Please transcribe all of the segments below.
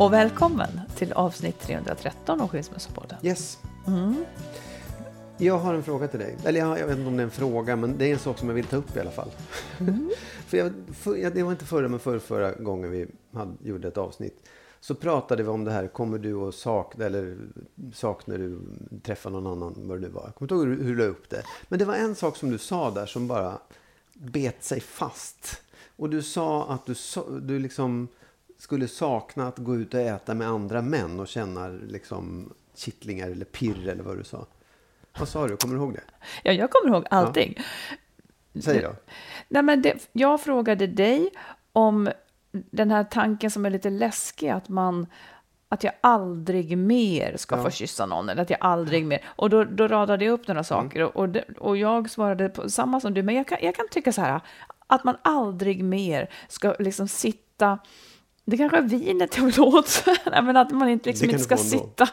Och välkommen till avsnitt 313 av Skilsmässopodden. Yes. Jag har en fråga till dig. Eller jag, jag vet inte om det är en fråga, men det är en sak som jag vill ta upp i alla fall. för jag, för, jag, det var inte förra, men för, förra gången vi hade, gjorde ett avsnitt. Så pratade vi om det här, kommer du att sakna, eller saknar du träffa någon annan, vad det nu var. Jag kommer inte ihåg hur, du la upp det. Men det var en sak som du sa där som bara bet sig fast. Och du sa att du, du liksom skulle sakna att gå ut och äta med andra män och känna liksom kittlingar eller pirr eller vad du sa. Vad sa du? Kommer du ihåg det? Ja, jag kommer ihåg allting. Säg då. Nej, men det, jag frågade dig om den här tanken som är lite läskig, att man att jag aldrig mer ska Ja. få kyssa någon, eller att jag aldrig mer... Och då, då radade jag upp några saker, och, och, det, och jag svarade på samma som du, men jag kan, jag kan tycka så här, att man aldrig mer ska liksom sitta... Det kanske är vinet jag vill åt, men att man inte, liksom inte ska sitta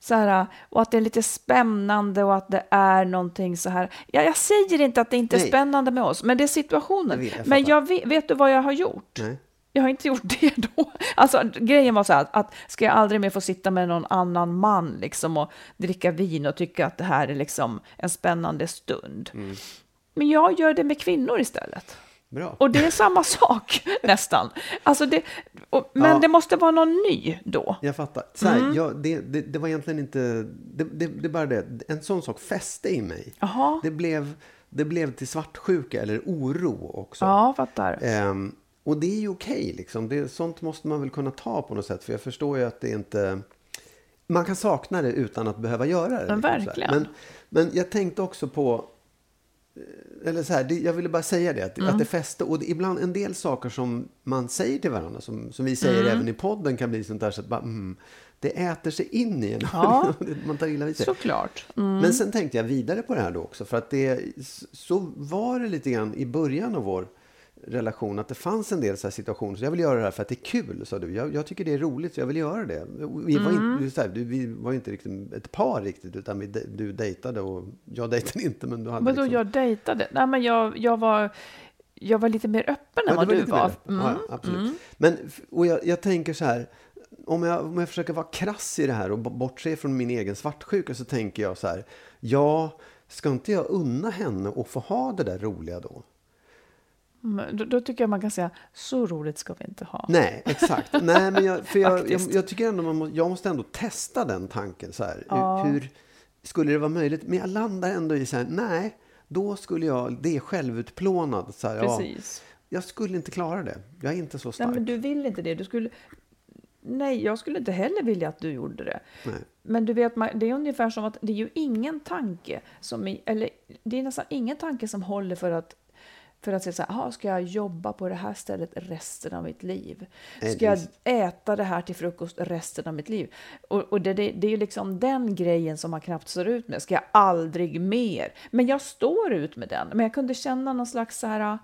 så här, och att det är lite spännande och att det är någonting så här. Ja, jag säger inte att det inte är Nej. spännande med oss, men det är situationen. Jag men jag vet, vet du vad jag har gjort? Nej. Jag har inte gjort det då. Alltså, grejen var så här, att ska jag aldrig mer få sitta med någon annan man liksom, och dricka vin och tycka att det här är liksom en spännande stund. Mm. Men jag gör det med kvinnor istället. Bra. Och det är samma sak nästan. Alltså det, och, men Ja. det måste vara någon ny då. Jag fattar. Så här, Mm. jag, det, det, det var egentligen inte... Det, det, det bara det. En sån sak fäste i mig. Jaha. Det blev, det blev till svartsjuka eller oro också. Ja, fattar. Ehm, och det är ju okej. liksom. Det, sånt måste man väl kunna ta på något sätt. För jag förstår ju att det inte... Man kan sakna det utan att behöva göra det. Men liksom, verkligen. Men, men jag tänkte också på... Eller så här, det, jag ville bara säga det, att, Mm. att det fäste. Och det, ibland en del saker som man säger till varandra, som, som vi säger Mm. även i podden, kan bli sånt där så att bara, mm, det äter sig in i en. Ja. man tar illa vid sig. Såklart. Mm. Men sen tänkte jag vidare på det här då också. För att det, så var det lite grann i början av vår relation. Att det fanns en del så situationer. Så jag vill göra det här för att det är kul, sa du. Jag, jag tycker det är roligt, så jag vill göra det. Vi var, Mm. inte, så här, du, vi var inte riktigt ett par riktigt. Utan vi, du dejtade och jag dejtade inte. Men du hade Vadå, liksom, jag dejtade? Nej, men jag, jag, var, jag var lite mer öppen än Ja, vad du var. Mm. Ja, absolut. Men, och jag, jag tänker så här. Om jag, om jag försöker vara krass i det här och bortse från min egen svartsjuka så tänker jag så här. Ja, ska inte jag unna henne att få ha det där roliga då? Mm, Då, då tycker jag man kan säga, så roligt ska vi inte ha. Nej, exakt. Nej, men jag, för jag, jag, jag tycker ändå man må, jag måste ändå testa den tanken. Så här. Ja. Hur, skulle det vara möjligt? Men jag landar ändå i så här, nej, då skulle jag, det är självutplånad. Så här, ja, Precis. jag skulle inte klara det. Jag är inte så Nej, stark. men du vill inte det. Du skulle... Nej, jag skulle inte heller vilja att du gjorde det. Nej. Men du vet, det är ungefär som att det är ju ingen tanke som, eller det är nästan ingen tanke som håller för att För att säga så här, "Jaha, ska jag jobba på det här stället resten av mitt liv? Ska jag äta det här till frukost resten av mitt liv? Och, och det, det, det är ju liksom den grejen som man knappt står ut med. Ska jag aldrig mer? Men jag står ut med den. Men jag kunde känna någon slags så här...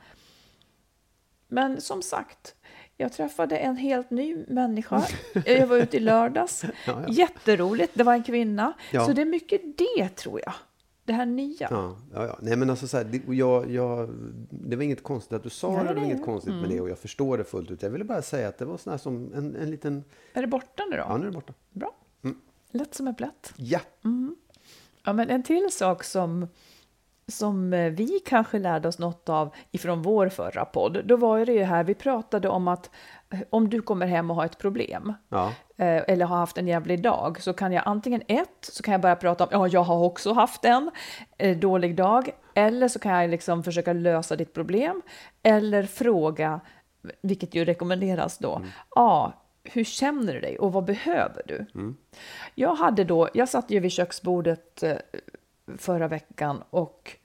Men som sagt, jag träffade en helt ny människa. Jag var ute i lördags. Ja, ja. Jätteroligt. Det var en kvinna. Ja. Så det är mycket det, tror jag. Det här nya. Ja, ja, ja. Nej, men alltså så här, det, jag, jag, det var inget konstigt att du sa Nej, det, det var nej. inget konstigt med det och jag förstår det fullt ut. Jag ville bara säga att det var sån här som en, en liten... Är det borta nu då? Ja, nu är det borta. Bra. Mm. Lätt som en plätt. Ja, Ja, men en till sak som, som eh, vi kanske lärde oss något av ifrån vår förra podd, då var det ju här, vi pratade om att eh, om du kommer hem och har ett problem, ja, eh, eller har haft en jävlig dag, så kan jag antingen ett, så kan jag bara prata om, ja, jag har också haft en dålig dag, eller så kan jag liksom försöka lösa ditt problem, eller fråga, vilket ju rekommenderas då, ja, hur känner du dig och vad behöver du? Jag hade då, jag satt ju vid köksbordet förra veckan och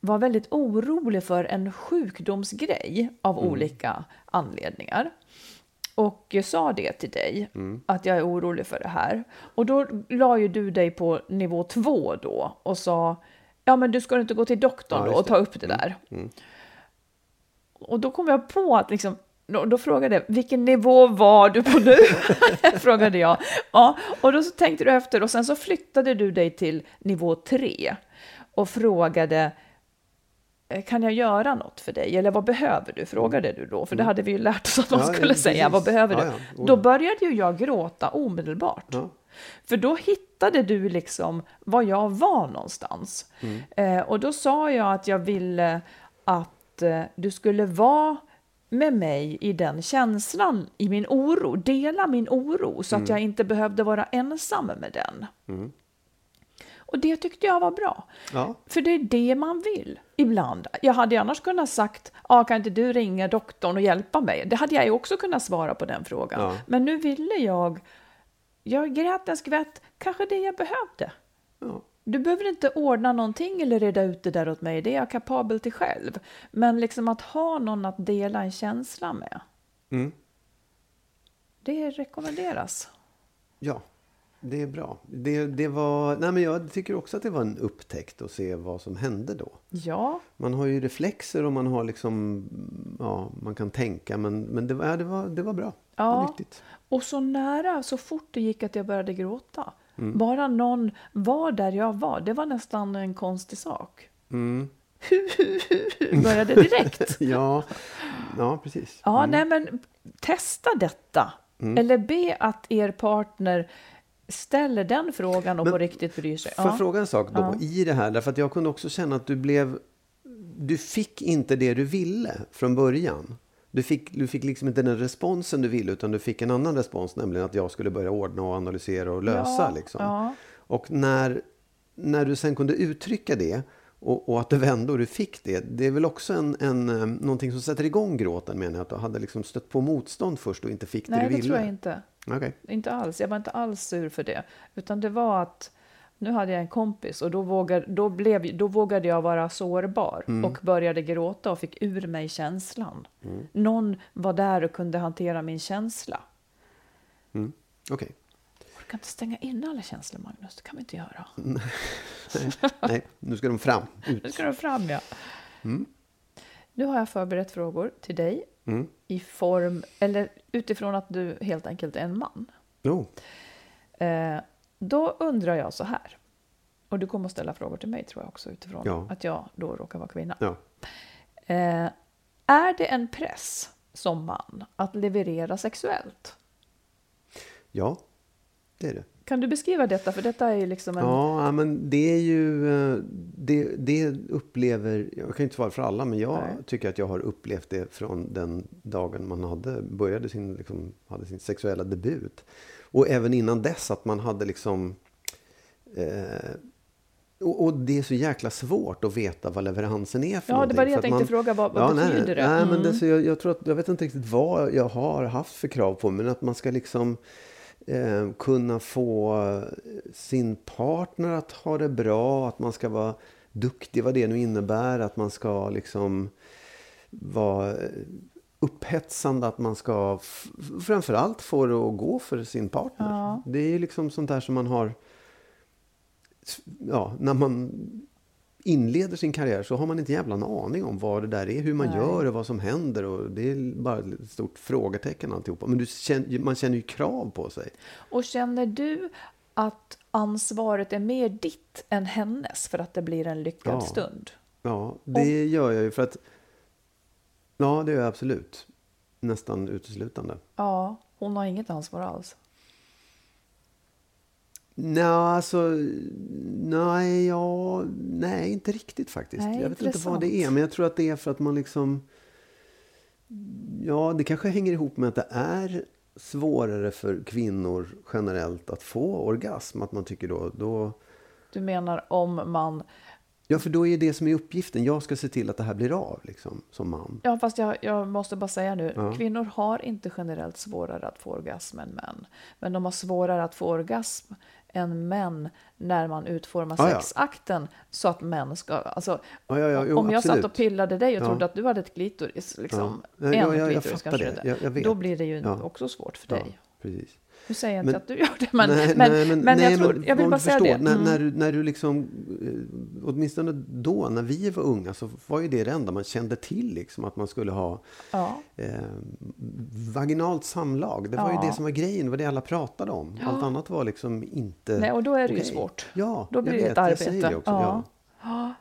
var väldigt orolig för en sjukdomsgrej av olika anledningar. Och jag sa det till dig, att jag är orolig för det här. Och då la ju du dig på nivå två då och sa, ja men du ska inte gå till doktorn Ja, då och ta upp det där. Och då kom jag på att liksom, då, då frågade jag, vilken nivå var du på nu? frågade jag. Ja, och då så tänkte du efter och sen så flyttade du dig till nivå tre och frågade, "Eh, kan jag göra något för dig? Eller vad behöver du? Frågade du då, för det hade vi ju lärt oss att man Mm. Ja, skulle ja, säga, vad behöver du? Ja, ja. Då började ju jag gråta omedelbart. För då hittade du liksom var jag var någonstans. Mm. Eh, och då sa jag att jag ville att eh, du skulle vara med mig i den känslan, i min oro, dela min oro så att jag inte behövde vara ensam med den. Och det tyckte jag var bra. ja. För det är det man vill ibland. Jag hade ju annars kunnat sagt, ah, kan inte du ringa doktorn och hjälpa mig? Det hade jag ju också kunnat svara på den frågan. Ja. Men nu ville jag, jag grät en skvätt, kanske det jag behövde. ja. Du behöver inte ordna någonting eller reda ut det där åt mig, det är jag kapabel till själv. Men liksom att ha någon att dela en känsla med, Mm. det rekommenderas. Ja, det är bra. Det, det var, nej men jag tycker också att det var en upptäckt att se vad som hände då. Ja, Man har ju reflexer och man har liksom, ja, man kan tänka men, men det, var, det, var, det var bra. Var Ja. nyttigt. Och så nära, så fort det gick att jag började gråta. Mm. Bara någon var där jag var, det var nästan en konstig sak. Mm. började direkt. Ja, ja, precis. Ja, nej men testa detta. Mm. Eller be att er partner ställer den frågan och Men på riktigt bryr sig. Får jag fråga en sak då Ja. i det här? Därför att jag kunde också känna att du blev... Du fick inte det du ville från början. Du fick, du fick liksom inte den responsen du ville utan du fick en annan respons, nämligen att jag skulle börja ordna och analysera och lösa. Ja, liksom. ja. Och när, när du sen kunde uttrycka det och, och att det vände och du fick det, det är väl också en, en, eh, någonting som sätter igång gråten menar jag, att du hade liksom stött på motstånd först och inte fick det Nej, du det ville. tror jag inte. Okej. Inte alls. Jag var inte alls sur för det. Utan det var att nu hade jag en kompis och då vågade, då blev, då vågade jag vara sårbar Mm. och började gråta och fick ur mig känslan. Någon var där och kunde hantera min känsla. Mm. Okej. Jag kan inte stänga in alla känslor, Magnus. Det kan vi inte göra. Nej, nu ska de fram. Ut. Nu ska de fram, ja. Nu har jag förberett frågor till dig Mm. i form, eller utifrån att du helt enkelt är en man. Oh. Eh, då undrar jag så här, och du kommer att ställa frågor till mig tror jag också utifrån Ja. att jag då råkar vara kvinna. Ja. Eh, är det en press som man att leverera sexuellt? ja, det är det. Kan du beskriva detta? För detta är ju liksom en... Ja, men det är ju... eh, Det, det upplever... Jag kan inte svara för alla, men jag Nej. tycker att jag har upplevt det från den dagen man hade, började sin, liksom, hade sin sexuella debut. Och även innan dess att man hade liksom... Eh, och, och det är så jäkla svårt att veta vad leveransen är för Ja, det var det jag tänkte fråga. Vad, vad nej, betyder det? Nej, men Mm. det, så jag, jag tror att, jag vet inte riktigt vad jag har haft för krav på men att man ska liksom eh, kunna få sin partner att ha det bra, att man ska vara duktig, vad det nu innebär, att man ska liksom vara eh, upphetsande att man ska framförallt få det att gå för sin partner. Ja. Det är liksom sånt där som man har... Ja, när man inleder sin karriär så har man inte en jävla aning om vad det där är, hur man Nej. gör och vad som händer. Och det är bara ett stort frågetecken alltihopa. Men känner, man känner ju krav på sig. Och känner du att ansvaret är mer ditt än hennes för att det blir en lyckad Ja. stund? Ja, det gör jag ju för att... Ja, det gör jag absolut. Nästan uteslutande. Ja, hon har inget ansvar alls. Nej, alltså... Nej, ja, nej, inte riktigt faktiskt. Nej, jag vet inte vad det är, intressant. men jag tror att det är för att man liksom... Ja, det kanske hänger ihop med att det är svårare för kvinnor generellt att få orgasm. Att man tycker då... då Du menar om man... ja, för då är det som är uppgiften. Jag ska se till att det här blir av, liksom, som man. Ja, fast jag, jag måste bara säga nu. Ja. Kvinnor har inte generellt svårare att få orgasm än män. Men de har svårare att få orgasm än män när man utformar Ja, ja. sexakten så att män ska... Alltså, Ja, ja, ja, jo, om jag satt absolut. och pillade dig och Ja. trodde att du hade ett klitoris, liksom, Ja. en Ja, ja, fattar kanske det. vet. då blir det ju Ja. också svårt för Ja, dig. precis. Nu säger jag Men- inte att du gör det, men, nej, men, nej, men, nej, jag, tror, men jag vill bara säga förstår, det. När, Mm. när, du, när du liksom, eh, åtminstone då, när vi var unga, så var ju det det enda man kände till. Liksom, att man skulle ha Ja. eh, vaginalt samlag. Det var Ja. ju det som var grejen, det var det alla pratade om. Allt annat var liksom inte Nej, och då är det ju okej. svårt. Ja, Då blir jag det vet, ett arbete. det också. Ja. Ja.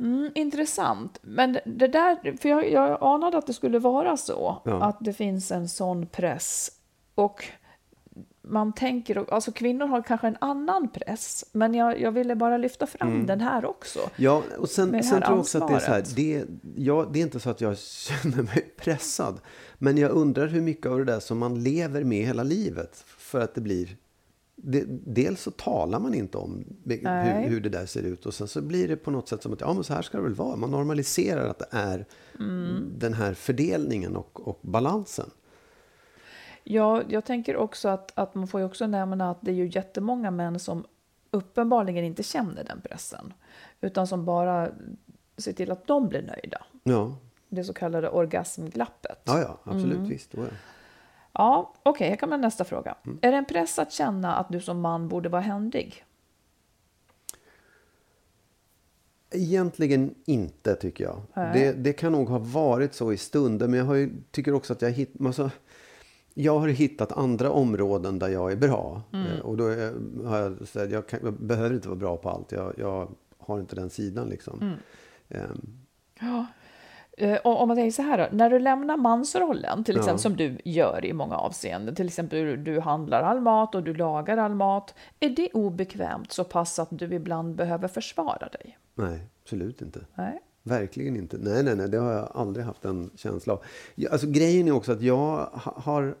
Mm, intressant. Men det där, för jag, jag anade att det skulle vara så, Ja. att det finns en sån press. Och man tänker, alltså kvinnor har kanske en annan press, men jag, jag ville bara lyfta fram Mm. den här också. Ja, och sen, sen tror jag också att det är så här, det, ja, det är inte så att jag känner mig pressad. Men jag undrar hur mycket av det där som man lever med hela livet. För att det blir... Det, dels så talar man inte om hur, hur det där ser ut. Och sen så blir det på något sätt som att ja, men så här ska det väl vara. Man normaliserar att det är Mm. den här fördelningen och, och balansen. Ja, jag tänker också att, att man får ju också nämna att det är ju jättemånga män som uppenbarligen inte känner den pressen, utan som bara ser till att de blir nöjda. Ja, Det så kallade orgasmglappet. ja, ja absolut. Mm. Visst. Oh, ja. Ja, okej, här kommer nästa fråga. Mm. Är det en press att känna att du som man borde vara händig? Egentligen inte, tycker jag. Det, det kan nog ha varit så i stunder, men jag ju, tycker också att jag hitt, alltså, jag har hittat andra områden där jag är bra. Eh, Och då är, har jag sagt, jag, kan, jag behöver inte vara bra på allt. Jag, jag har inte den sidan liksom. Ehm, Ja. Eh, och Om man tänker så här då, när du lämnar mansrollen, till Ja. exempel som du gör i många avseenden, till exempel du, handlar all mat och du lagar all mat, är det obekvämt så pass att du ibland behöver försvara dig? nej, absolut inte. Nej. Verkligen inte. Nej, nej, nej. Det har jag aldrig haft en känsla av. Ja, Alltså, grejen är också att jag ha- har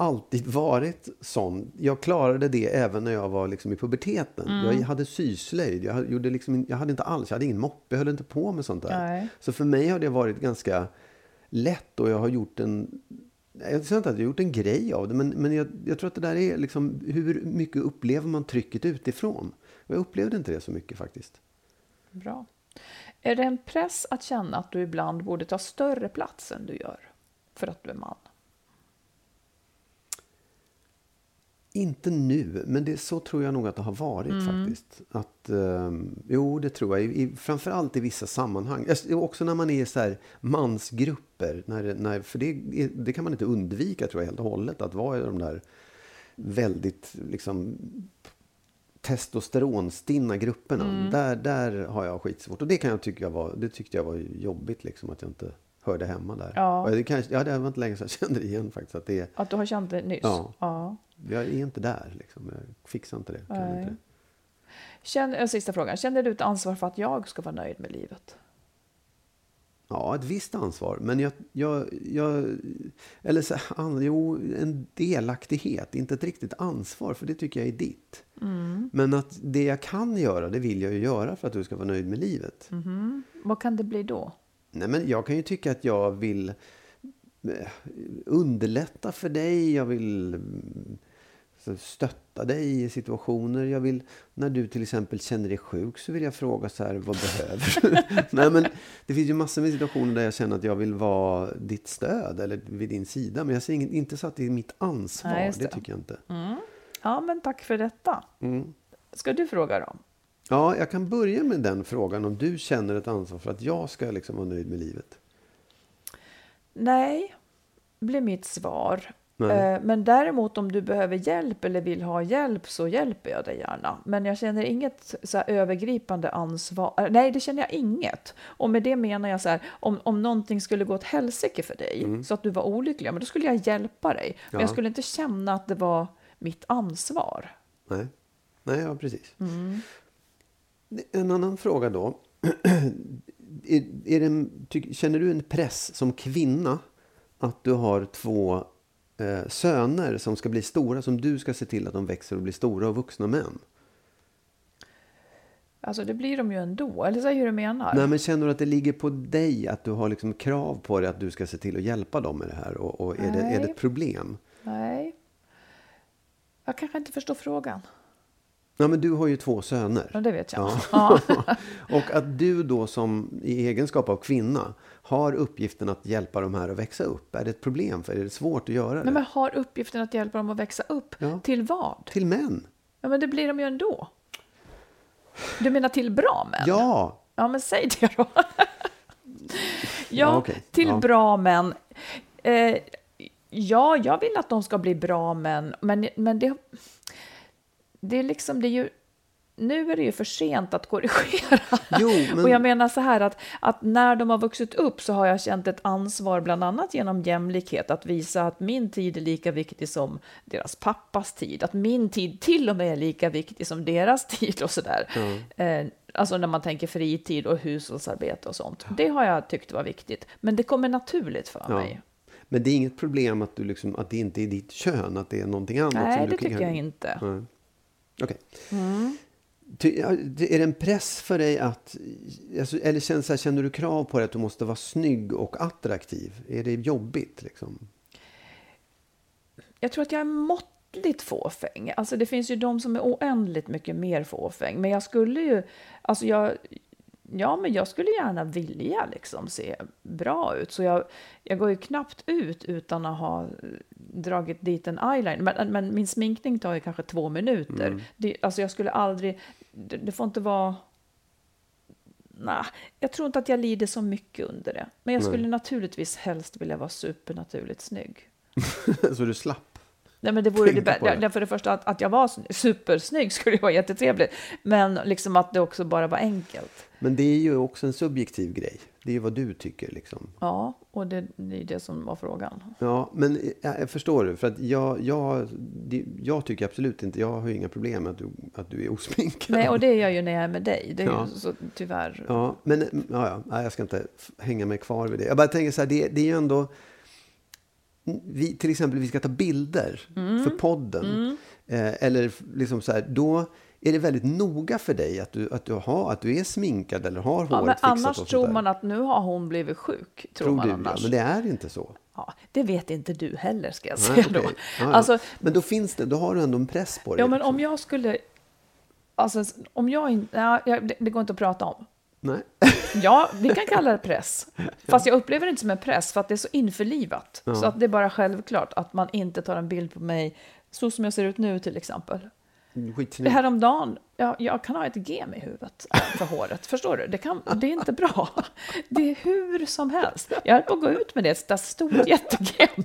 alltid varit sån. Jag klarade det även när jag var liksom i puberteten. Jag hade syslöjd. Jag gjorde liksom, jag hade inte alls, jag hade ingen moppe. Jag höll inte på med sånt där. Nej. Så för mig har det varit ganska lätt och jag har gjort en jag säger inte att jag gjort en grej av det, men, men jag, jag tror att det där är liksom, hur mycket upplever man trycket utifrån? Och jag upplevde inte det så mycket faktiskt. Bra. Är det en press att känna att du ibland borde ta större plats än du gör för att du är man? Inte nu, men det, så tror jag nog att det har varit faktiskt. Att, ehm, jo, det tror jag. I, i, framförallt i vissa sammanhang. Också när man är så här mansgrupper. När, när, för det, det kan man inte undvika tror jag helt och hållet. Att vara i de där väldigt liksom, testosteronstinna grupperna. Där, där har jag skitsvårt. Och det, kan jag tycka var, det tyckte jag var jobbigt liksom, att jag inte hörde hemma där. Ja. Och det, kanske, ja, det var inte länge sedan jag kände igen faktiskt. Att det, Att du har känt det nyss? Ja. ja. jag är inte där. Liksom. Jag fixar inte det. Kan Nej. inte det. Känner, en sista frågan. Känner du ett ansvar för att jag ska vara nöjd med livet? Ja, ett visst ansvar. Men jag... jag, jag eller så, an, jo, en delaktighet. Inte ett riktigt ansvar, för det tycker jag är ditt. Men att det jag kan göra, det vill jag ju göra för att du ska vara nöjd med livet. Vad kan det bli då? Nej, men jag kan ju tycka att jag vill eh, underlätta för dig. Jag vill mm, stötta dig i situationer. Jag vill, när du till exempel känner dig sjuk så vill jag fråga så här, vad behöver du? Nej, men det finns ju massor med situationer där jag känner att jag vill vara ditt stöd eller vid din sida. Men jag ser inget, inte så att det är mitt ansvar. Nej, det. det. tycker jag inte. Ja, men tack för detta. Ska du fråga då? Ja, jag kan börja med den frågan om du känner ett ansvar för att jag ska liksom vara nöjd med livet. Nej, blir mitt svar. Nej. Eh, Men däremot om du behöver hjälp eller vill ha hjälp så hjälper jag dig gärna. Men jag känner inget så övergripande ansvar. eh, Nej, det känner jag inget. Och med det menar jag så här, om, om någonting skulle gå åt helsike för dig så att du var olycklig, men då skulle jag hjälpa dig. Men Mm. Ja. jag skulle inte känna att det var mitt ansvar. Nej, Nej ja, precis. Mm. En annan fråga då. är, är en, ty, känner du en press som kvinna att du har två eh, söner som ska bli stora, som du ska se till att de växer och blir stora och vuxna män? Alltså det blir de ju ändå, eller så hur du menar? Nej, men känner du att det ligger på dig, att du har liksom krav på dig att du ska se till att hjälpa dem med det här? Och, och är, det, är det ett problem? Nej. Jag kanske inte förstår frågan. Ja, men du har ju två söner. Ja, det vet jag. Ja. och att du då som i egenskap av kvinna har uppgiften att hjälpa de här att växa upp. Är det ett problem för? Är det svårt att göra det? Nej, men har uppgiften att hjälpa dem att växa upp. Ja. Till vad? Till män? Ja, men det blir de ju ändå. Du menar till bra män? Ja! Ja, men säg det då. ja, Ja, okej. till bra män. Eh, ja, jag vill att de ska bli bra män, men, men det, det är liksom, det är ju, nu är det ju för sent att korrigera. Jo, men- Och jag menar så här att, att när de har vuxit upp så har jag känt ett ansvar, bland annat genom jämlikhet, att visa att min tid är lika viktig som deras pappas tid, att min tid till och med är lika viktig som deras tid och sådär. Eh, alltså när man tänker fritid och hushållsarbete och sånt. Det har jag tyckt var viktigt, men det kommer naturligt för Ja. mig. Men det är inget problem att, du liksom, att det inte är ditt kön, att det är någonting annat? som Nej, du det kan- tycker jag inte. Nej. Okej. Mm. Ja, det- Är det en press för dig att... Alltså, eller här, känner du krav på dig att du måste vara snygg och attraktiv? Är det jobbigt? Liksom? Jag tror att jag är måttligt fåfäng. Alltså det finns ju de som är oändligt mycket mer fåfäng. Men jag skulle ju, alltså jag, ja men jag skulle gärna vilja liksom se bra ut. Så jag, jag går ju knappt ut utan att ha dragit dit en eyeliner. Men, men min sminkning tar ju kanske två minuter. Det, alltså jag skulle aldrig, det, det får inte vara Nej, jag tror inte att jag lider så mycket under det. Men jag skulle naturligtvis helst vilja vara supernaturligt snygg. så du slapp? Nej, men det vore det det. För det första, att, att jag var sn- supersnygg skulle ju vara jättetrevligt. Men liksom att det också bara var enkelt. Men det är ju också en subjektiv grej. Det är ju vad du tycker. Liksom. Ja, och det, det är det som var frågan. Ja, men jag, förstår du. För att jag, jag, det, jag tycker absolut inte, jag har ju inga problem med att du, att du är osminkad. Nej, och det är jag ju när jag är med dig. Det är Ja. ju så tyvärr. Ja, men ja, ja, jag ska inte hänga mig kvar vid det. Jag bara tänker så här, det, det är ju ändå... Vi, till exempel, vi ska ta bilder Mm. för podden. Eh, eller liksom så här, då är det väldigt noga för dig att du, att du, har, att du är sminkad eller har håret Ja, men fixat annars och tror där. man att nu har hon blivit sjuk. Tror, Tror man du, ja, annars. men det är inte så. ja, det vet inte du heller, ska jag Nej, säga då. Ja, ja. Alltså, men då finns det, då har du ändå en press på dig. ja, men liksom. om jag skulle... Alltså, om jag inte... Ja, det, det går inte att prata om. Nej. Ja, vi kan kalla det press. Fast jag upplever det inte som en press, för att det är så införlivat. Så att det är bara självklart att man inte tar en bild på mig så som jag ser ut nu till exempel. Skitsnygg. Häromdagen, ja, jag kan ha ett gem i huvudet för håret. Förstår du? Det, kan, det är inte bra. Det är hur som helst. Jag höll på att gå ut med det, ett stort jättegem.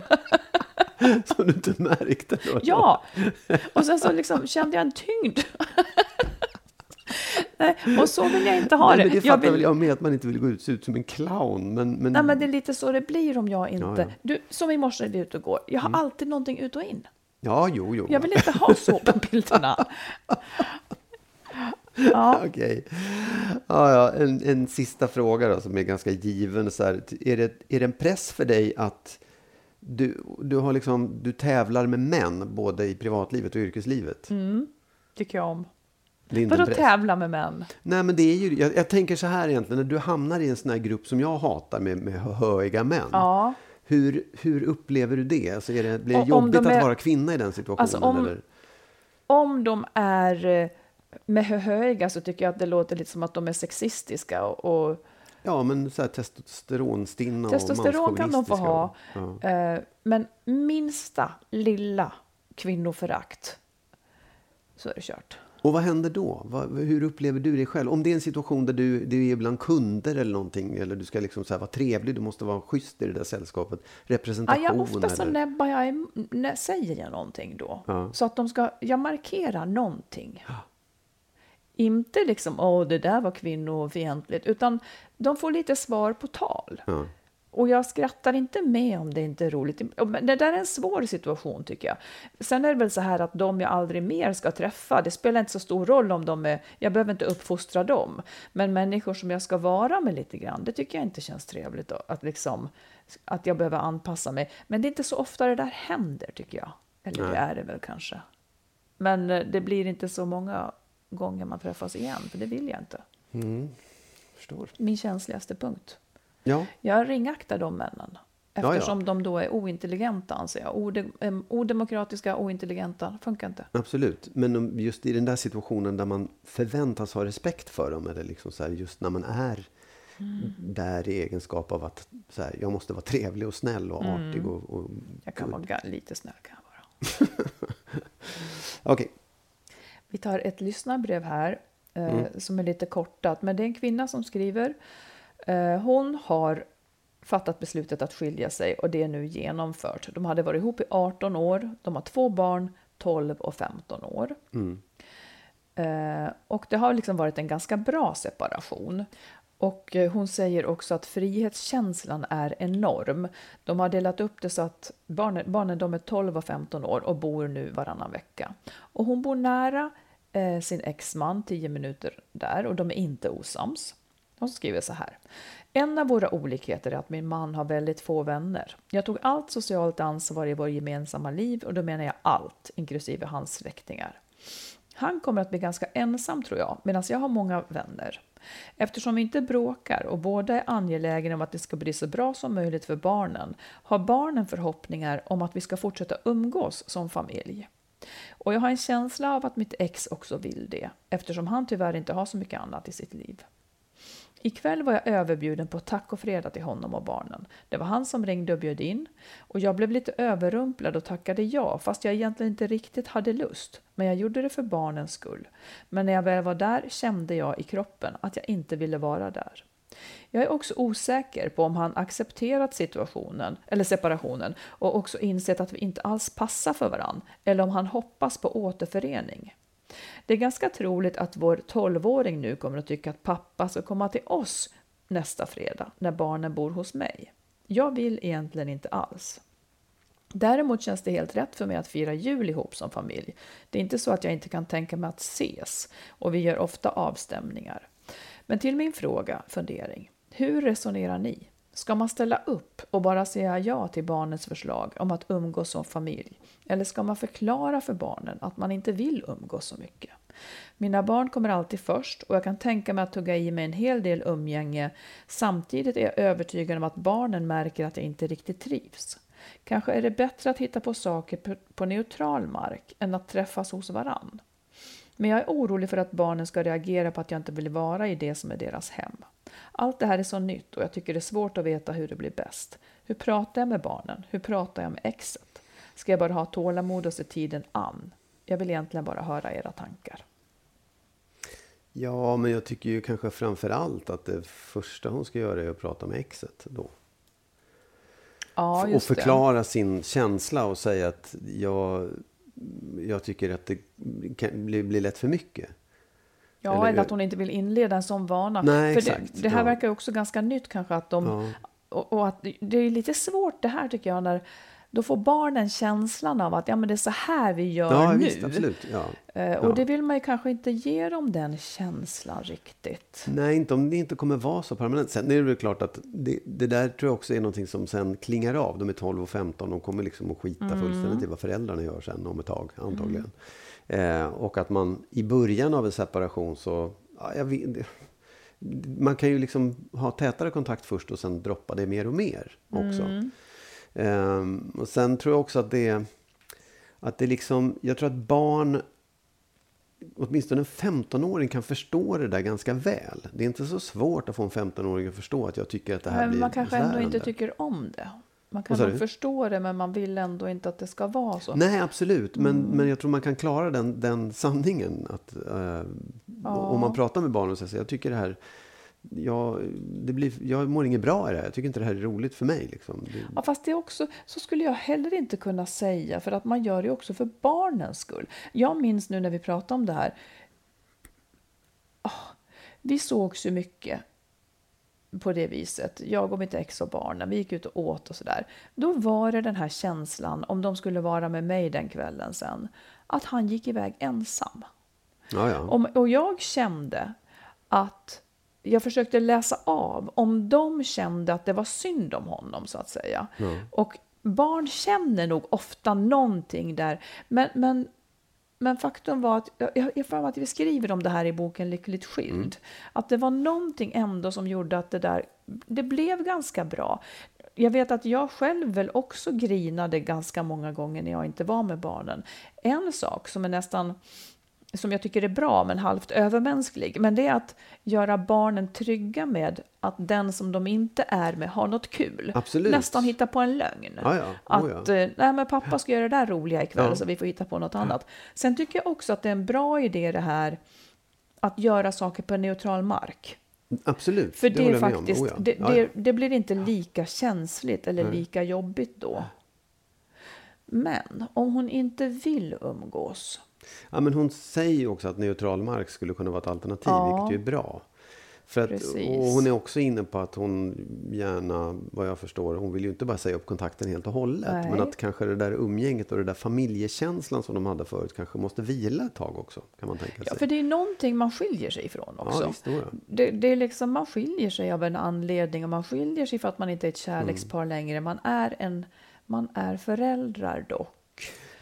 Som du inte märkte då. Ja, och sen så liksom kände jag en tyngd. Nej, och så vill jag inte ha Nej, det. men det Jag fattar vill- väl jag med att man inte vill gå ut, se ut som en clown. Men, men, Nej, men det är lite så det blir om jag inte... Ja, ja. Du, som i morse när vi är ute och går. Jag har Mm. alltid någonting ut och in. Ja, jo, jo. Jag vill inte ha så på bilderna. Ja, Okej. Ja, ja, en, en sista fråga då, som är ganska given. Så här, är, det, är det en press för dig att du, du, har liksom, du tävlar med män både i privatlivet och yrkeslivet? tycker jag om. Vadå tävla med män? Nej, men det är ju, jag, jag tänker så här egentligen, när du hamnar i en sån här grupp som jag hatar med, med höiga män. Ja. Hur, hur upplever du det? Alltså är det blir det jobbigt de är- att vara kvinna i den situationen? Alltså, om- eller? om de är eh, med höga så tycker jag att det låter lite som att de är sexistiska och, och Ja, men så här testosteronstinna testosteron och kan de få ha. Ja. Eh, men minsta lilla kvinnoförakt så är det kört. Och vad händer då? Hur upplever du det själv? Om det är en situation där du, du är bland kunder eller någonting, eller du ska liksom så vara trevlig, du måste vara schysst i det där sällskapet. Ja, Representation jag, ofta så näbbar jag, nä, säger jag någonting då. Ja. Så att de ska, jag markerar någonting. Inte liksom, åh det där var kvinnofientligt, utan de får lite svar på tal. Ja. Och jag skrattar inte med om det inte är roligt. Men Det där är en svår situation tycker jag. Sen är det väl så här att de jag aldrig mer ska träffa, det spelar inte så stor roll om de är, jag behöver inte uppfostra dem. Men människor som jag ska vara med lite grann, det tycker jag inte känns trevligt då, att liksom, att jag behöver anpassa mig. Men det är inte så ofta det där händer tycker jag. Eller det är det väl kanske. Men eh, det blir inte så många gånger man träffas igen, för det vill jag inte. Förstår. Min känsligaste punkt. Ja, Jag ringaktar de männen. Ja, ja. Eftersom de då är ointelligenta, anser jag. Ode, em, odemokratiska, ointelligenta. Funkar inte. absolut. Men just i den där situationen där man förväntas ha respekt för dem, eller liksom så här, just när man är Mm. där i egenskap av att så här, jag måste vara trevlig och snäll och Mm. artig. Och, och, Jag kan vara lite snäll. Kan jag vara. Okej, Vi tar ett lyssnarbrev här eh, som är lite kortat. Men det är en kvinna som skriver. Eh, hon har fattat beslutet att skilja sig och det är nu genomfört. De hade varit ihop i 18 år. De har två barn, 12 och 15 år. Eh, och det har liksom varit en ganska bra separation. Och eh, hon säger också att frihetskänslan är enorm. De har delat upp det så att barnen, barnen de är 12 och 15 år och bor nu varannan vecka. Och hon bor nära eh, sin exman, 10 minuter där, och de är inte osams. Hon skriver så här. En av våra olikheter är att min man har väldigt få vänner. Jag tog allt socialt ansvar i vår gemensamma liv och då menar jag allt, inklusive hans släktingar. Han kommer att bli ganska ensam tror jag, medan jag har många vänner. Eftersom vi inte bråkar och båda är angelägna om att det ska bli så bra som möjligt för barnen, har barnen förhoppningar om att vi ska fortsätta umgås som familj. Och jag har en känsla av att mitt ex också vill det, eftersom han tyvärr inte har så mycket annat i sitt liv. Ikväll var jag överbjuden på tacofredag till honom och barnen. Det var han som ringde och bjöd in och jag blev lite överrumplad och tackade ja fast jag egentligen inte riktigt hade lust. Men jag gjorde det för barnens skull. Men när jag väl var där kände jag i kroppen att jag inte ville vara där. Jag är också osäker på om han accepterat situationen, eller separationen och också insett att vi inte alls passar för varann eller om han hoppas på återförening. Det är ganska troligt att vår 12-åring nu kommer att tycka att pappa ska komma till oss nästa fredag när barnen bor hos mig. Jag vill egentligen inte alls. Däremot känns det helt rätt för mig att fira jul ihop som familj. Det är inte så att jag inte kan tänka mig att ses och vi gör ofta avstämningar. Men till min fråga, fundering. Hur resonerar ni? Ska man ställa upp och bara säga ja till barnets förslag om att umgås som familj? Eller ska man förklara för barnen att man inte vill umgås så mycket? Mina barn kommer alltid först och jag kan tänka mig att tugga i mig en hel del umgänge. Samtidigt är jag övertygad om att barnen märker att jag inte riktigt trivs. Kanske är det bättre att hitta på saker på- neutral mark än att träffas hos varann. Men jag är orolig för att barnen ska reagera på att jag inte vill vara i det som är deras hem. Allt det här är så nytt och jag tycker det är svårt att veta hur det blir bäst. Hur pratar jag med barnen? Hur pratar jag med exet? Ska jag bara ha tålamod och se tiden an? Jag vill egentligen bara höra era tankar. Ja, men jag tycker ju kanske framför allt att det första hon ska göra är att prata med exet då. Ja, och just förklara sin känsla och säga att jag, jag tycker att det kan bli, blir lätt för mycket. Ja, eller- eller, att hon inte vill inleda en sån vana. Nej, för exakt, det, det här ja. verkar också ganska nytt kanske att de Ja. Och, och att det är lite svårt det här tycker jag när då får barnen känslan av att ja, men det är så här vi gör Ja, nu. visst, absolut. Ja. Eh, och Ja. det vill man ju kanske inte ge dem den känslan riktigt. Nej, inte om det inte kommer vara så permanent. Sen är det väl klart att det, det där tror jag också är någonting som sen klingar av. De är 12 och 15. De kommer liksom att skita Mm. fullständigt i vad föräldrarna gör sen om ett tag, antagligen. Eh, och att man i början av en separation så... Ja, vet, man kan ju liksom ha tätare kontakt först och sen droppa det mer och mer också. Ehm, och sen tror jag också att det, att det liksom, jag tror att barn åtminstone en 15-åring kan förstå det där ganska väl. Det är inte så svårt att få en 15-åring att förstå att jag tycker att det här Men blir man kanske ändå inte tycker om det. Man kan nog förstå det, men man vill ändå inte att det ska vara så. Nej, absolut. Men, Mm. men jag tror man kan klara den, den sanningen. Att, eh, Om man pratar med barnen och säger jag tycker det här, jag, det blir, jag mår inget bra i det här. Jag tycker inte det här är roligt för mig. Liksom. Det, Ja, fast det är också, så skulle jag heller inte kunna säga, för att man gör det också för barnens skull. Jag minns nu när vi pratade om det här. Ah, vi sågs ju mycket på det viset. Jag och mitt ex och barnen, vi gick ut och åt och sådär. Då var det den här känslan, om de skulle vara med mig den kvällen sen, att han gick iväg ensam. ja, ja. Och jag kände att jag försökte läsa av om de kände att det var synd om honom, så att säga. Och barn känner nog ofta någonting där. Men, men, men faktum var att, jag jag för att vi skriver om det här i boken Lyckligt skild, att det var någonting ändå som gjorde att det där, det blev ganska bra. Jag vet att jag själv väl också grinade ganska många gånger när jag inte var med barnen. En sak som är nästan som jag tycker är bra men halvt övermänsklig. Men det är att göra barnen trygga med att den som de inte är med har något kul. Absolut. Nästan hitta på en lögn. Ja, ja. Oh, Att ja. eh, nej, men pappa ska göra det där roliga ikväll Ja. så vi får hitta på något annat. Sen tycker jag också att det är en bra idé det här att göra saker på neutral mark. Absolut, För det, det, faktiskt, Oh, ja. det, det, det blir inte lika känsligt eller lika jobbigt då. Men om hon inte vill umgås, Ja, men hon säger ju också att neutral mark skulle kunna vara ett alternativ, Ja. vilket ju är bra. För att, Precis. och hon är också inne på att hon gärna, vad jag förstår, hon vill ju inte bara säga upp kontakten helt och hållet. Nej. Men att kanske det där umgänget och det där familjekänslan som de hade förut kanske måste vila ett tag också, kan man tänka sig. Ja, för det är någonting man skiljer sig ifrån också. Ja, visst, det, det är liksom, man skiljer sig av en anledning och man skiljer sig för att man inte är ett kärlekspar Mm. längre. Man är, en, man är föräldrar dock.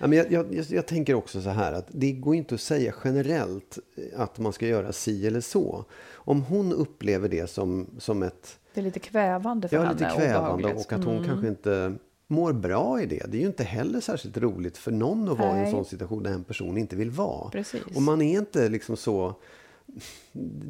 Ja, men jag, jag, jag, tänker också så här att det går inte att säga generellt att man ska göra si eller så. Om hon upplever det som, som ett Det är lite kvävande för Ja, henne. lite kvävande obehagligt. och att hon kanske inte mår bra i det. Det är ju inte heller särskilt roligt för någon att vara i en Nej. sån situation där en person inte vill vara. Precis. Och man är inte liksom så...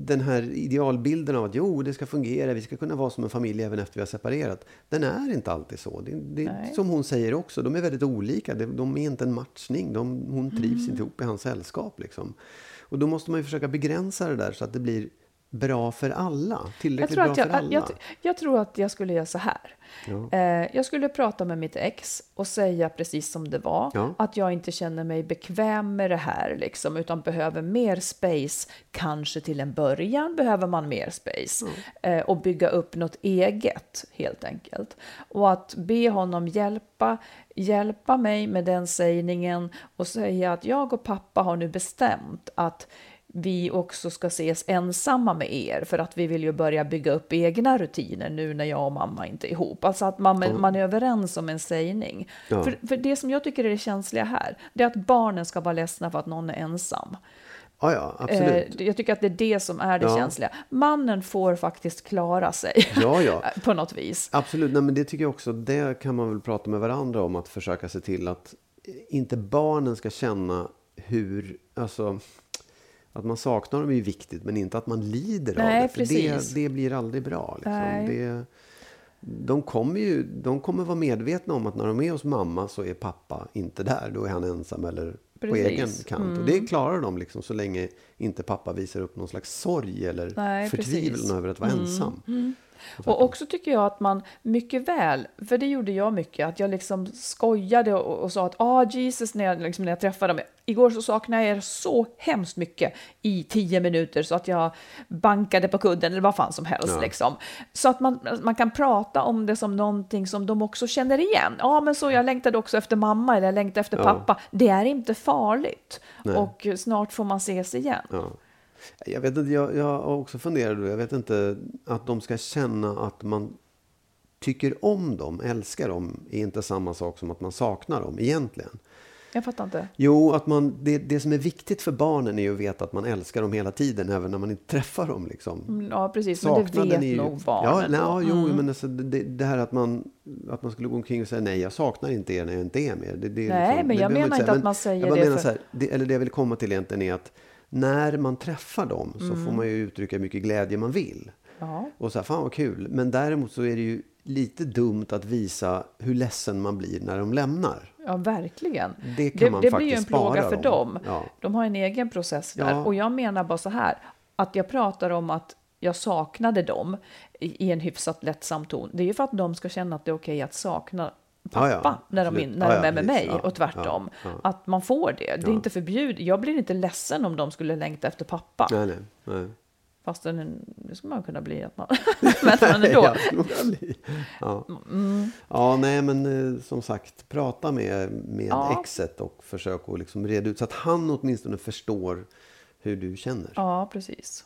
Den här idealbilden av att jo, det ska fungera, vi ska kunna vara som en familj även efter vi har separerat. Den är inte alltid så. Det, det, som hon säger också, de är väldigt olika. De, de är inte en matchning. De, hon trivs Mm. inte ihop i hans sällskap. Liksom. Och då måste man försöka begränsa det där så att det blir bra för alla. Jag Tillräckligt tror, bra att jag, för alla. jag, jag tror att jag skulle göra så här. Ja. Eh, jag skulle prata med mitt ex och säga precis som det var. Ja. Att jag inte känner mig bekväm med det här, liksom, utan behöver mer space. Kanske till en början behöver man mer space. Eh, och bygga upp något eget, helt enkelt. Och att be honom hjälpa, hjälpa mig med den sägningen och säga att jag och pappa har nu bestämt att vi också ska ses ensamma med er för att vi vill ju börja bygga upp egna rutiner nu när jag och mamma inte är ihop. Alltså att man, man är överens om en sägning. Ja. För, för det som jag tycker är det känsliga här, det är att barnen ska vara ledsna för att någon är ensam. Ja, ja, absolut. Eh, jag tycker att det är det som är det Ja. känsliga. Mannen får faktiskt klara sig Ja, ja. på något vis. Absolut, Nej, men det tycker jag också. Det kan man väl prata med varandra om. Att försöka se till att inte barnen ska känna hur... Alltså, att man saknar dem är viktigt, men inte att man lider av Nej, det. För precis. det, det blir aldrig bra. Liksom. Det, de kommer ju de kommer vara medvetna om att när de är hos mamma så är pappa inte där. Då är han ensam eller på Precis. egen kant. Och Mm. det klarar de liksom så länge inte pappa visar upp någon slags sorg eller Nej, förtvivlan precis. Mm. över att vara ensam. Och också tycker jag att man mycket väl, för det gjorde jag mycket, att jag liksom skojade och, och sa att ah Jesus, när jag, liksom, när jag träffade dem, igår så saknade jag er så hemskt mycket i tio minuter så att jag bankade på kudden eller vad fan som helst. Ja. Liksom. Så att man, man kan prata om det som någonting som de också känner igen. Ja, men så jag längtade också efter mamma eller jag längtade efter Ja. pappa. Det är inte farligt. Nej. Och snart får man ses igen. Ja. Jag, vet inte, jag, jag har också funderat, jag vet inte, att de ska känna att man tycker om dem, älskar dem, är inte samma sak som att man saknar dem egentligen. Jag fattar inte. Jo, att man, det, det som är viktigt för barnen är ju att veta att man älskar dem hela tiden, även när man inte träffar dem. Liksom. Mm, Ja, precis. Men det Saknaden vet ju- nog barnen. Ja, nej, ja, jo, Mm. men alltså, det, det här att man, att man skulle gå omkring och säga nej, jag saknar inte er när jag inte är med er. Det, det är Nej, men det jag menar säga. inte att Men man säger jag det menar för- så här, det, eller det jag vill komma till egentligen är att när man träffar dem så får man ju uttrycka hur mycket glädje man vill. Ja. Och så här, fan vad kul. Men däremot så är det ju lite dumt att visa hur ledsen man blir när de lämnar. Ja, verkligen. Det kan man det blir ju en plåga för dem. dem. Ja. De har en egen process där. Ja. Och jag menar bara så här, att jag pratar om att jag saknade dem i en hyfsat lättsam ton. Det är ju för att de ska känna att det är okej att sakna pappa Ja, ja, när, de, absolut. när de ja, är med mig och tvärtom. Att man får det. Det är inte förbjudet. Jag blir inte ledsen om de skulle längta efter pappa. Nej, nej, nej. Fast den, det skulle man kunna bli. Att man, men ändå. Ja. Mm. ja, nej men eh, som sagt, prata med, med Ja. exet och försök att liksom reda ut så att han åtminstone förstår hur du känner. Ja, precis.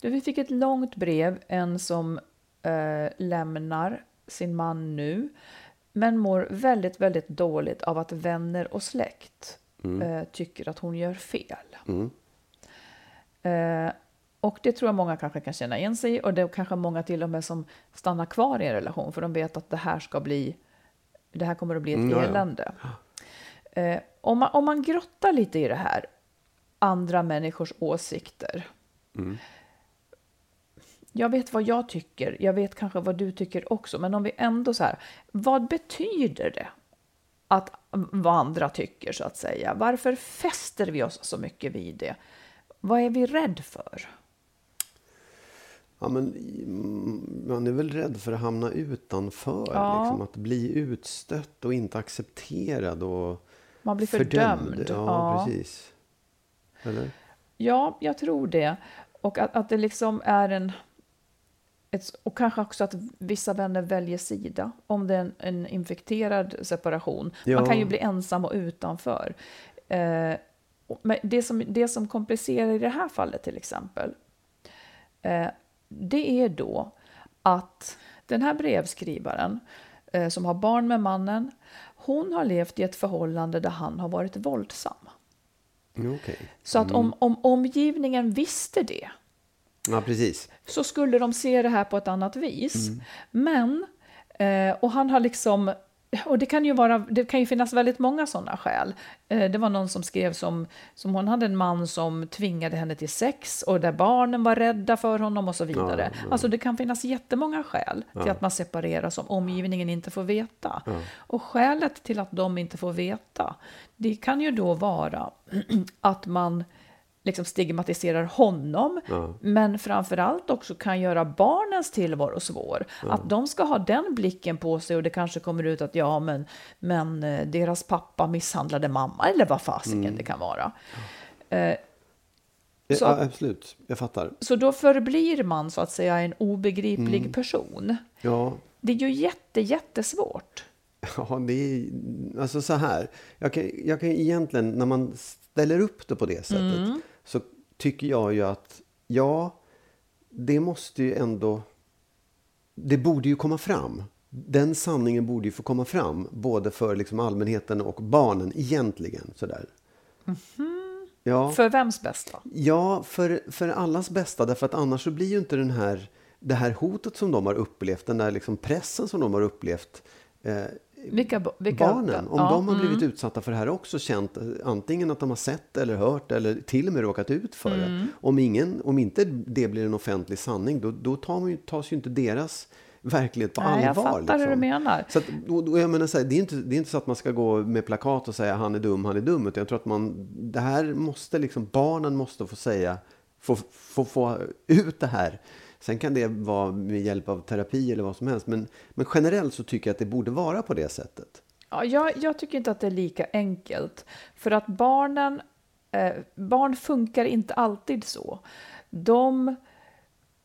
Du, vi fick ett långt brev, en som eh, lämnar sin man nu, men mår väldigt, väldigt dåligt av att vänner och släkt eh, tycker att hon gör fel. Eh, och det tror jag många kanske kan känna igen sig i och det är kanske många till och med som stannar kvar i en relation för de vet att det här ska bli, det här kommer att bli ett Mm, ja, ja. Eh, om, man, om man grottar lite i det här, andra människors åsikter. Jag vet vad jag tycker, jag vet kanske vad du tycker också, men om vi ändå så här, vad betyder det att vad andra tycker så att säga? Varför fäster vi oss så mycket vid det? Vad är vi rädd för? Ja, men mm, man är väl rädd för att hamna utanför. Ja. Liksom, att bli utstött och inte accepterad och Man blir fördömd. Ja, Ja. precis. Eller? Ja, jag tror det. Och att, att det liksom är en... Ett, och kanske också att vissa vänner väljer sida om det är en, en infekterad separation. Ja. Man kan ju bli ensam och utanför. Eh, och- men det, som, det som komplicerar i det här fallet till exempel, eh, det är då att den här brevskrivaren eh, som har barn med mannen, hon har levt i ett förhållande där han har varit våldsam. Okej. Så att om, om omgivningen visste det Ja, precis. så skulle de se det här på ett annat vis. Men, eh, och han har liksom, och det kan ju vara, det kan ju finnas väldigt många sådana skäl. Eh, det var någon som skrev som, som hon hade en man som tvingade henne till sex och där barnen var rädda för honom och så vidare. Alltså det kan finnas jättemånga skäl till att man separerar som omgivningen inte får veta. Och skälet till att de inte får veta, det kan ju då vara att man liksom stigmatiserar honom, men framförallt också kan göra barnens tillvaro svår. Att de ska ha den blicken på sig och det kanske kommer ut att ja, men, men eh, deras pappa misshandlade mamma eller vad fasiken det kan vara. Eh, Så- ja, absolut. Jag fattar. Så då förblir man så att säga en obegriplig person. Ja, Det är ju jätte, jättesvårt. Ja, det är alltså så här. Jag kan, jag kan egentligen, när man ställer upp det på det sättet, Mm. Så tycker jag ju att ja, det måste ju ändå, det borde ju komma fram. Den sanningen borde ju få komma fram, både för liksom allmänheten och barnen egentligen. Sådär. Ja. För vems bästa? Ja, för, för allas bästa. Därför att annars så blir ju inte den här, det här hotet som de har upplevt, den där liksom pressen som de har upplevt, eh, Vilka, vilka barnen, om ja, de har blivit mm. utsatta för det här också, känt antingen att de har sett eller hört eller till och med råkat ut för Mm. det. Om, ingen, om inte det blir en offentlig sanning, då, då tar man ju, tas ju inte deras verklighet på Nej, allvar. jag fattar hur du liksom. menar. Så att, och, och jag menar, så här, det, är inte, det är inte så att man ska gå med plakat och säga han är dum, han är dum. Utan jag tror att man, det här måste liksom, barnen måste få säga, få, få, få ut det här. Sen kan det vara med hjälp av terapi eller vad som helst. Men, men generellt så tycker jag att det borde vara på det sättet. Ja, jag, jag tycker inte att det är lika enkelt. För att barnen, eh, barn funkar inte alltid så. De,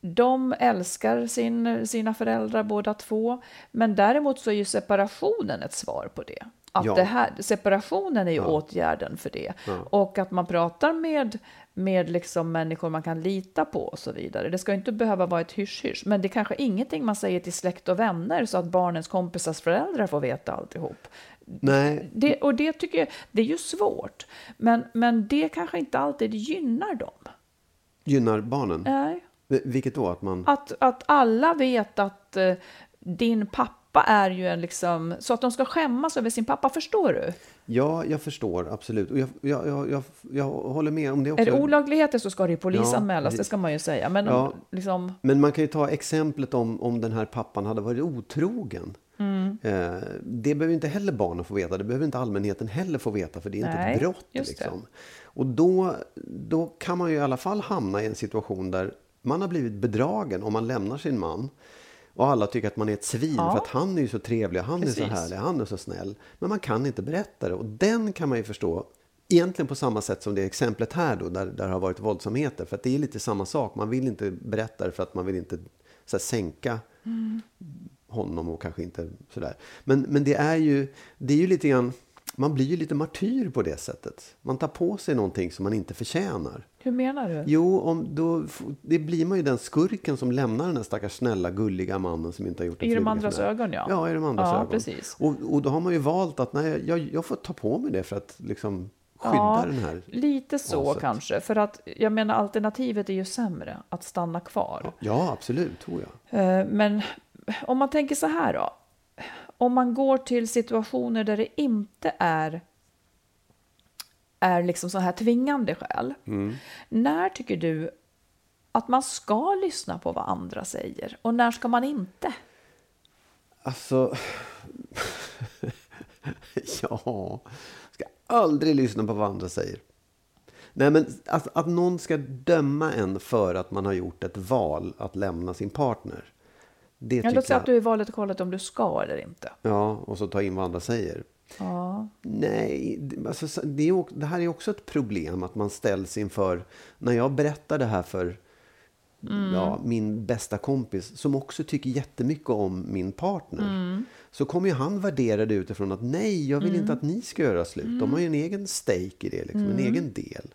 de älskar sin, sina föräldrar båda två. Men däremot så är ju separationen ett svar på det. Att Ja. det här, separationen är ju Ja. åtgärden för det. Ja. Och att man pratar med, med liksom människor man kan lita på och så vidare. Det ska inte behöva vara ett hysch-hysch. Men det är kanske ingenting man säger till släkt och vänner så att barnens kompisars föräldrar får veta alltihop. Nej, Det, och det tycker jag, det är ju svårt. Men, men det kanske inte alltid gynnar dem. gynnar barnen. Nej. Vilket då? Att man... Att, att alla vet att eh, din pappa är ju en liksom, så att de ska skämmas över sin pappa, förstår du? Ja, jag förstår absolut. Och jag, jag, jag, jag, jag håller med om det också. Är det olagligheter så ska det ju polisanmälas, Ja, det ska man ju säga. Men om, Ja. liksom, Men man kan ju ta exemplet om, om den här pappan hade varit otrogen. Mm. Eh, det behöver inte heller barnen få veta. Det behöver inte allmänheten heller få veta. För det är inte Nej, ett brott. Liksom. Och då, då kan man ju i alla fall hamna i en situation där man har blivit bedragen om man lämnar sin man. Och alla tycker att man är ett svin Ja. för att han är ju så trevlig, han är så Precis. härlig, han är så snäll. Men man kan inte berätta det. Och den kan man ju förstå. Egentligen på samma sätt som det exemplet här då, där, där det har varit våldsamheter. För att det är lite samma sak. Man vill inte berätta det för att man vill inte så här, sänka honom och kanske inte sådär. Men, men det är ju, det är ju lite grann, man blir ju lite martyr på det sättet. Man tar på sig någonting som man inte förtjänar. hur menar du? Jo, om, då, det blir man ju den skurken som lämnar den där stackars snälla gulliga mannen som inte har gjort en I de andras när. ögon, ja. Ja, i de andras Ja, ögon. precis. Och, och då har man ju valt att nej, jag, jag får ta på mig det för att liksom skydda Ja, den här. Lite så aset. kanske. För att jag menar alternativet är ju sämre, att stanna kvar. Ja, absolut, tror jag. Eh, Men om man tänker så här då. Om man går till situationer där det inte är är liksom så här tvingande skäl. När tycker du att man ska lyssna på vad andra säger och när ska man inte? Alltså... ja... Ska aldrig lyssna på vad andra säger. Nej, men att, att någon ska döma en för att man har gjort ett val att lämna sin partner. Det Jag tycker låt säga att du är i valet och kvalet om du ska eller inte. Ja, och så ta in vad andra säger. Ja. Nej, alltså, så- det, är, det här är också ett problem att man ställs inför... När jag berättar det här för ja, min bästa kompis som också tycker jättemycket om min partner. Så kommer ju han värdera det utifrån att nej, jag vill inte att ni ska göra slut. De har ju en egen stake i det, liksom, en egen del.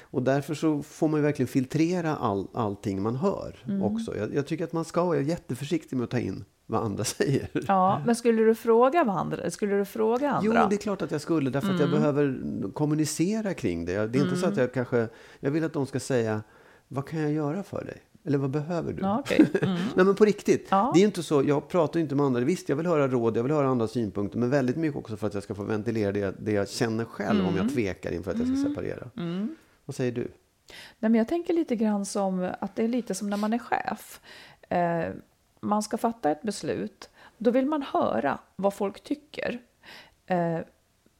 Och därför så får man ju verkligen filtrera all, allting man hör också. Jag, jag tycker att man ska vara jätteförsiktig med att ta in vad andra säger. ja, men skulle du fråga vad andra? Skulle du fråga andra? Jo, det är klart att jag skulle, därför att jag behöver kommunicera kring det. Det är inte så att jag kanske... Jag vill att de ska säga, vad kan jag göra för dig? Eller vad behöver du? Ja, okej. Mm. Nej, men på riktigt. Ja. Det är inte så, jag pratar inte med andra. Visst, jag vill höra råd, jag vill höra andra synpunkter, men väldigt mycket också för att jag ska få ventilera det, det jag känner själv om Mm. jag tvekar inför att jag ska separera. Vad säger du? Nej, men jag tänker lite grann som att det är lite som när man är chef. Eh, man ska fatta ett beslut. Då vill man höra vad folk tycker. Eh,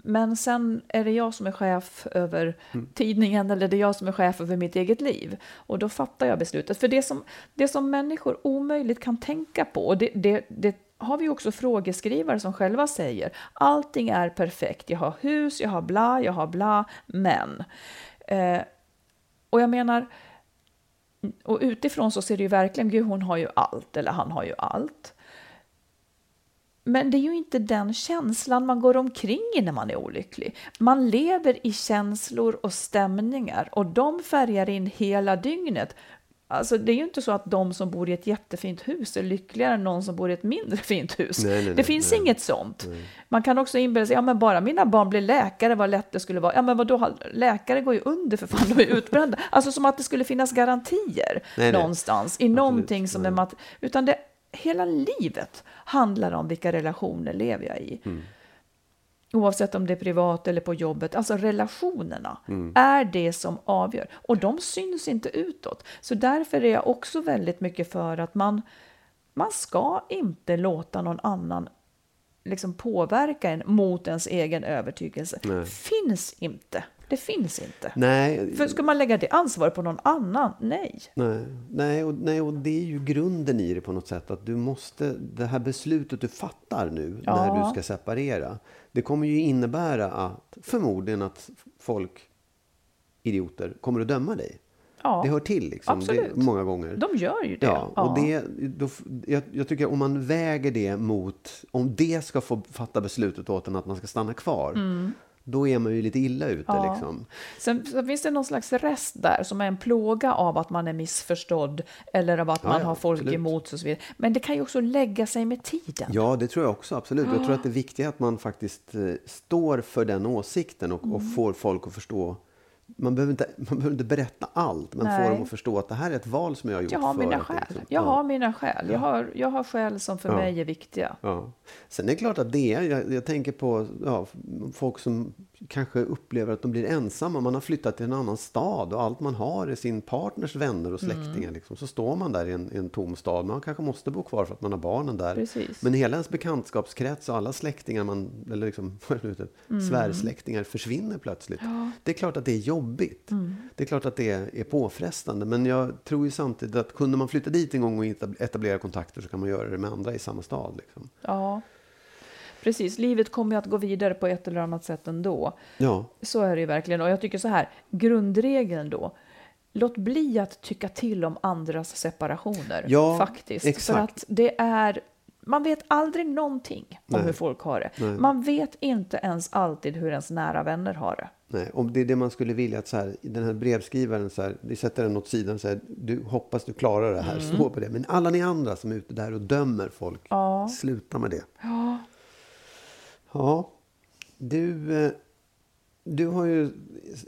men sen är det jag som är chef över tidningen eller det är jag som är chef över mitt eget liv. Och då fattar jag beslutet. För det som, det som människor omöjligt kan tänka på, och det, det, det har vi också frågeskrivare som själva säger, allting är perfekt. Jag har hus, jag har bla, jag har bla, men. Eh, och jag menar, och utifrån så ser det ju verkligen, gud hon har ju allt, eller han har ju allt. Men det är ju inte den känslan man går omkring i när man är olycklig. Man lever i känslor och stämningar och de färgar in hela dygnet. Alltså det är ju inte så att de som bor i ett jättefint hus är lyckligare än någon som bor i ett mindre fint hus. Nej, nej, det nej, finns nej. inget sånt. Man kan också inbilla sig, ja men bara mina barn blir läkare, vad lätt det skulle vara. Ja men vadå, läkare går ju under för fan, de är utbrända. Alltså som att det skulle finnas garantier någonstans i någonting som är mat... Utan det, hela livet handlar om vilka relationer lever jag i. Oavsett om det är privat eller på jobbet. Alltså relationerna är det som avgör. Och de syns inte utåt. Så därför är jag också väldigt mycket för att man, man ska inte låta någon annan liksom påverka en mot ens egen övertygelse. Finns inte. Det finns inte. Nej, För ska man lägga det ansvaret på någon annan? Nej. Nej, nej, och, nej, och det är ju grunden i det på något sätt. Att du måste, det här beslutet du fattar nu när Ja. du ska separera. Det kommer ju innebära att förmodligen att folk, idioter, kommer att döma dig. Ja, Det hör till liksom, det, absolut. många gånger. De gör ju det. Ja, och det, då, jag, jag tycker om man väger det mot, om det ska få fatta beslutet åt en att man ska stanna kvar, då är man ju lite illa ute. Ja. Liksom. Sen så finns det någon slags rest där som är en plåga av att man är missförstådd eller av att Ja, man ja, har folk absolut. emot sig och så vidare. Men det kan ju också lägga sig med tiden. Ja, det tror jag också. Absolut. Jag tror att det viktiga är att man faktiskt eh, står för den åsikten och, Mm. och får folk att förstå. Man behöver, inte, man behöver inte berätta allt, men Nej. får dem att förstå att det här är ett val som jag har gjort. Jag har mina skäl. liksom- Jag ja. har mina skäl. Jag har, jag har skäl som för Ja. mig är viktiga. Ja. Sen är det klart att det är, jag, jag tänker på ja, folk som kanske upplever att de blir ensamma. Man har flyttat till en annan stad och allt man har är sin partners vänner och Mm. släktingar. Liksom. Så står man där i en, i en tom stad. Man kanske måste bo kvar för att man har barnen där. Precis. Men hela ens bekantskapskrets och alla släktingar, man, eller liksom? Mm. svärsläktingar, försvinner plötsligt. Det är klart att det är jobbigt. Mm. Det är klart att det är, påfrestande. Men jag tror ju samtidigt att kunde man flytta dit en gång och etab- etablera kontakter så kan man göra det med andra i samma stad. Liksom. Ja, precis. Livet kommer ju att gå vidare på ett eller annat sätt ändå. Ja. Så är det ju verkligen. Och jag tycker så här, grundregeln då. Låt bli att tycka till om andras separationer. Ja, faktiskt. exakt. För att det är, man vet aldrig någonting om Nej. hur folk har det. Nej. Man vet inte ens alltid hur ens nära vänner har det. Nej, om det är det man skulle vilja att så här, den här brevskrivaren, så här, vi sätter den åt sidan och säger du hoppas du klarar det här, stå på det. Men alla ni andra som är ute där och dömer folk, Ja. sluta med det. Ja, Ja, du, eh, du har ju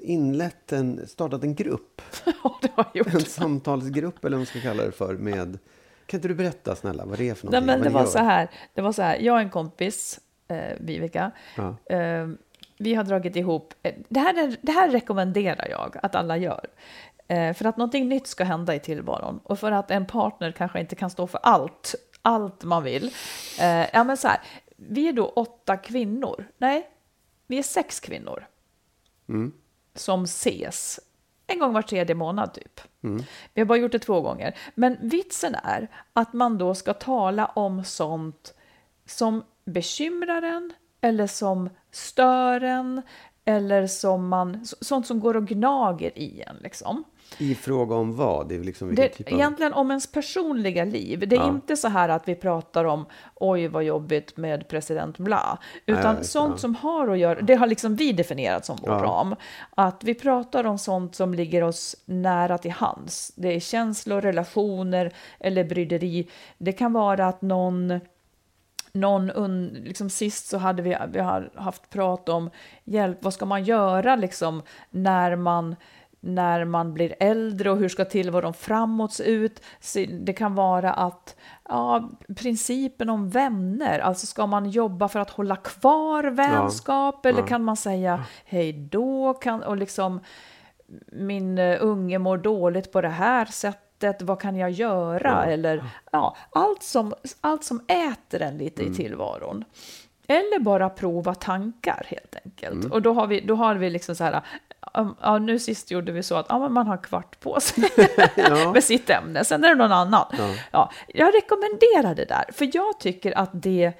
inlett en, startat en grupp, det har jag en gjort. samtalsgrupp eller vad man ska kalla det för, med kan inte du berätta snälla vad det är för Nej, någonting? men vad det var gör? så här. Det var så här. Jag och en kompis, eh, Viveka, Ja. eh, vi har dragit ihop. Eh, det, här är, det här rekommenderar jag att alla gör. Eh, för att någonting nytt ska hända i tillvaron och för att en partner kanske inte kan stå för allt, allt man vill. Eh, ja, men så här. Vi är då åtta kvinnor. Nej, vi är sex kvinnor som ses en gång var tredje månad typ. Vi har bara gjort det två gånger. Men vitsen är att man då ska tala om sånt som bekymrar en eller som stör en eller som man, sånt som går och gnager i en. Liksom. I fråga om vad? Det är liksom Det, typ av... egentligen om ens personliga liv. Det är Ja. inte så här att vi pratar om oj vad jobbigt med president bla. Utan vet, sånt ja. som har att göra, det har liksom vi definierat som vår Ja. ram. Att vi pratar om sånt som ligger oss nära till hands. Det är känslor, relationer eller bryderi. Det kan vara att någon någon un, liksom sist så hade vi, vi har haft prat om hjälp, vad ska man göra liksom när man när man blir äldre och hur ska tillvaron framåt se ut? Det kan vara att ja, principen om vänner, alltså ska man jobba för att hålla kvar vänskap eller kan man säga hej då? Kan, och liksom min eh, unge mår dåligt på det här sättet, vad kan jag göra? Eller ja, allt, som, allt som äter en lite i tillvaron. Eller bara prova tankar helt enkelt. Och då har vi, då har vi liksom så här, um, ja, nu sist gjorde vi så att ja, man har kvart på sig med sitt ämne, sen är det någon annan. Ja. jag rekommenderar det där, för jag tycker att det,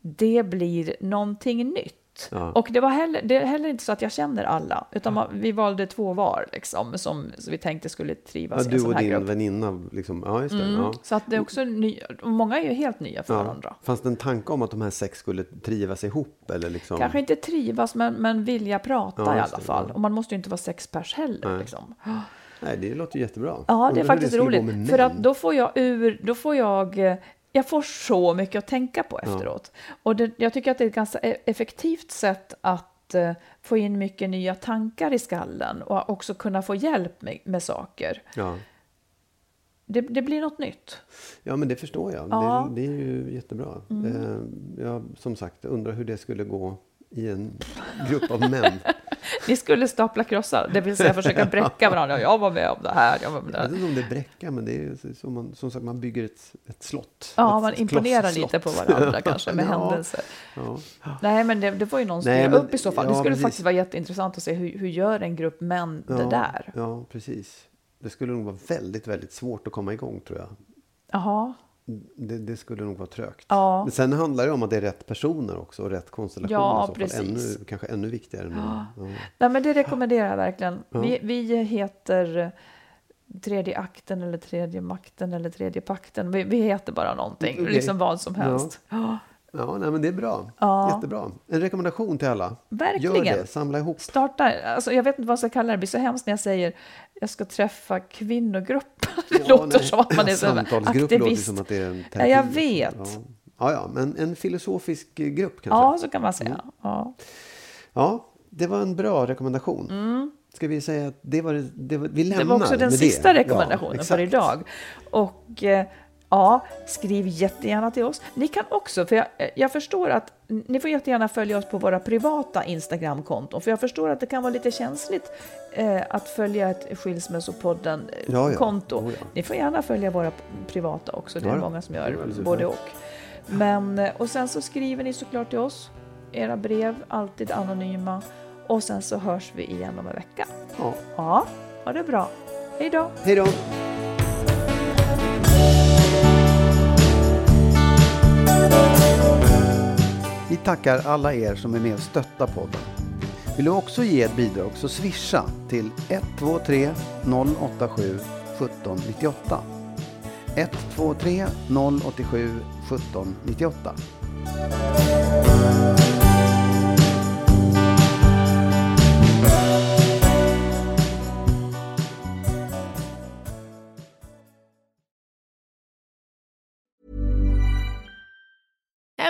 det blir någonting nytt. Ja. Och det, var heller, det är heller inte så att jag känner alla, utan man, vi valde två var liksom, som, vi tänkte skulle trivas Ja, i en du sån och här din grupp. väninna, liksom. ja just det. Ja. Så att det är också ny, och många är ju helt nya för varandra. Fanns det en tanke om att de här sex skulle trivas ihop? Eller liksom? Kanske inte trivas, men, men vilja prata i alla fall. Och man måste ju inte vara sex pers heller. Liksom. Nej, det låter ju jättebra. Ja, det är faktiskt roligt. För att då får jag ur, då får jag, eh, jag får så mycket att tänka på efteråt. Och det, jag tycker att det är ett ganska e- effektivt sätt att eh, få in mycket nya tankar i skallen och också kunna få hjälp med, med saker. Ja. det, det blir något nytt. Ja, men det förstår jag. Ja. Mm. Det, det är ju jättebra. Eh, jag, som sagt, undrar hur det skulle gå i en grupp av män. Ni skulle stapla krossar, det vill säga försöka bräcka varandra. Jag var med om det här, jag var med det Jag vet inte om det är bräcka, men det är som, man, som sagt, man bygger ett, ett slott. Ja, ett man imponerar lite på varandra kanske med Ja. händelser. Ja. Nej, men det, det får ju någon men- upp i så fall. ja, det skulle precis. faktiskt vara jätteintressant att se hur, hur gör en grupp män det där? Ja, precis. Det skulle nog vara väldigt, väldigt svårt att komma igång, tror jag. Jaha. Det, det skulle nog vara trögt. Ja. Men sen handlar det om att det är rätt personer också och rätt konstellationer. Ja, så precis. Ännu, kanske ännu viktigare. än Ja. Nej, men det rekommenderar jag verkligen. Vi, vi heter Tredje akten eller Tredje makten eller Tredje pakten. Vi, vi heter bara någonting, Okej. liksom vad som helst. Ja. Ja, nej, men det är bra. Ja. Jättebra. En rekommendation till alla. Verkligen. Gör det, samla ihop. Starta, alltså jag vet inte vad jag ska kalla det, det blir så hemskt när jag säger jag ska träffa kvinnogrupper. Det Ja, låter nej. som att man är så Samtalsgrupp låter aktivist. som att det är en Ja, terapi. jag vet. Ja. Ja, ja, men en filosofisk grupp kanske. Ja, så kan man säga. Ja. Ja, det var en bra rekommendation. Ska vi säga att det var, det, var vi lämnar Mm. Det var också den med sista det. rekommendationen Ja, för idag. Och eh, ja, skriv jättegärna till oss. Ni kan också, för jag, jag förstår att ni får jättegärna följa oss på våra privata Instagramkonton, för jag förstår att det kan vara lite känsligt eh, att följa ett Ja, skilsmässopodden-konto. ja. Oh, ja. Ni får gärna följa våra privata också, det är Ja, ja. många som gör både och. Men, eh, och sen så skriver ni såklart till oss, era brev, alltid anonyma. Och sen så hörs vi igen om en vecka. Ja. Ja, ha det bra. Hej då! Hej då! Vi tackar alla er som är med och stöttar podden. Vill du också ge ett bidrag så swisha till 123 087 1798. 123 087 1798.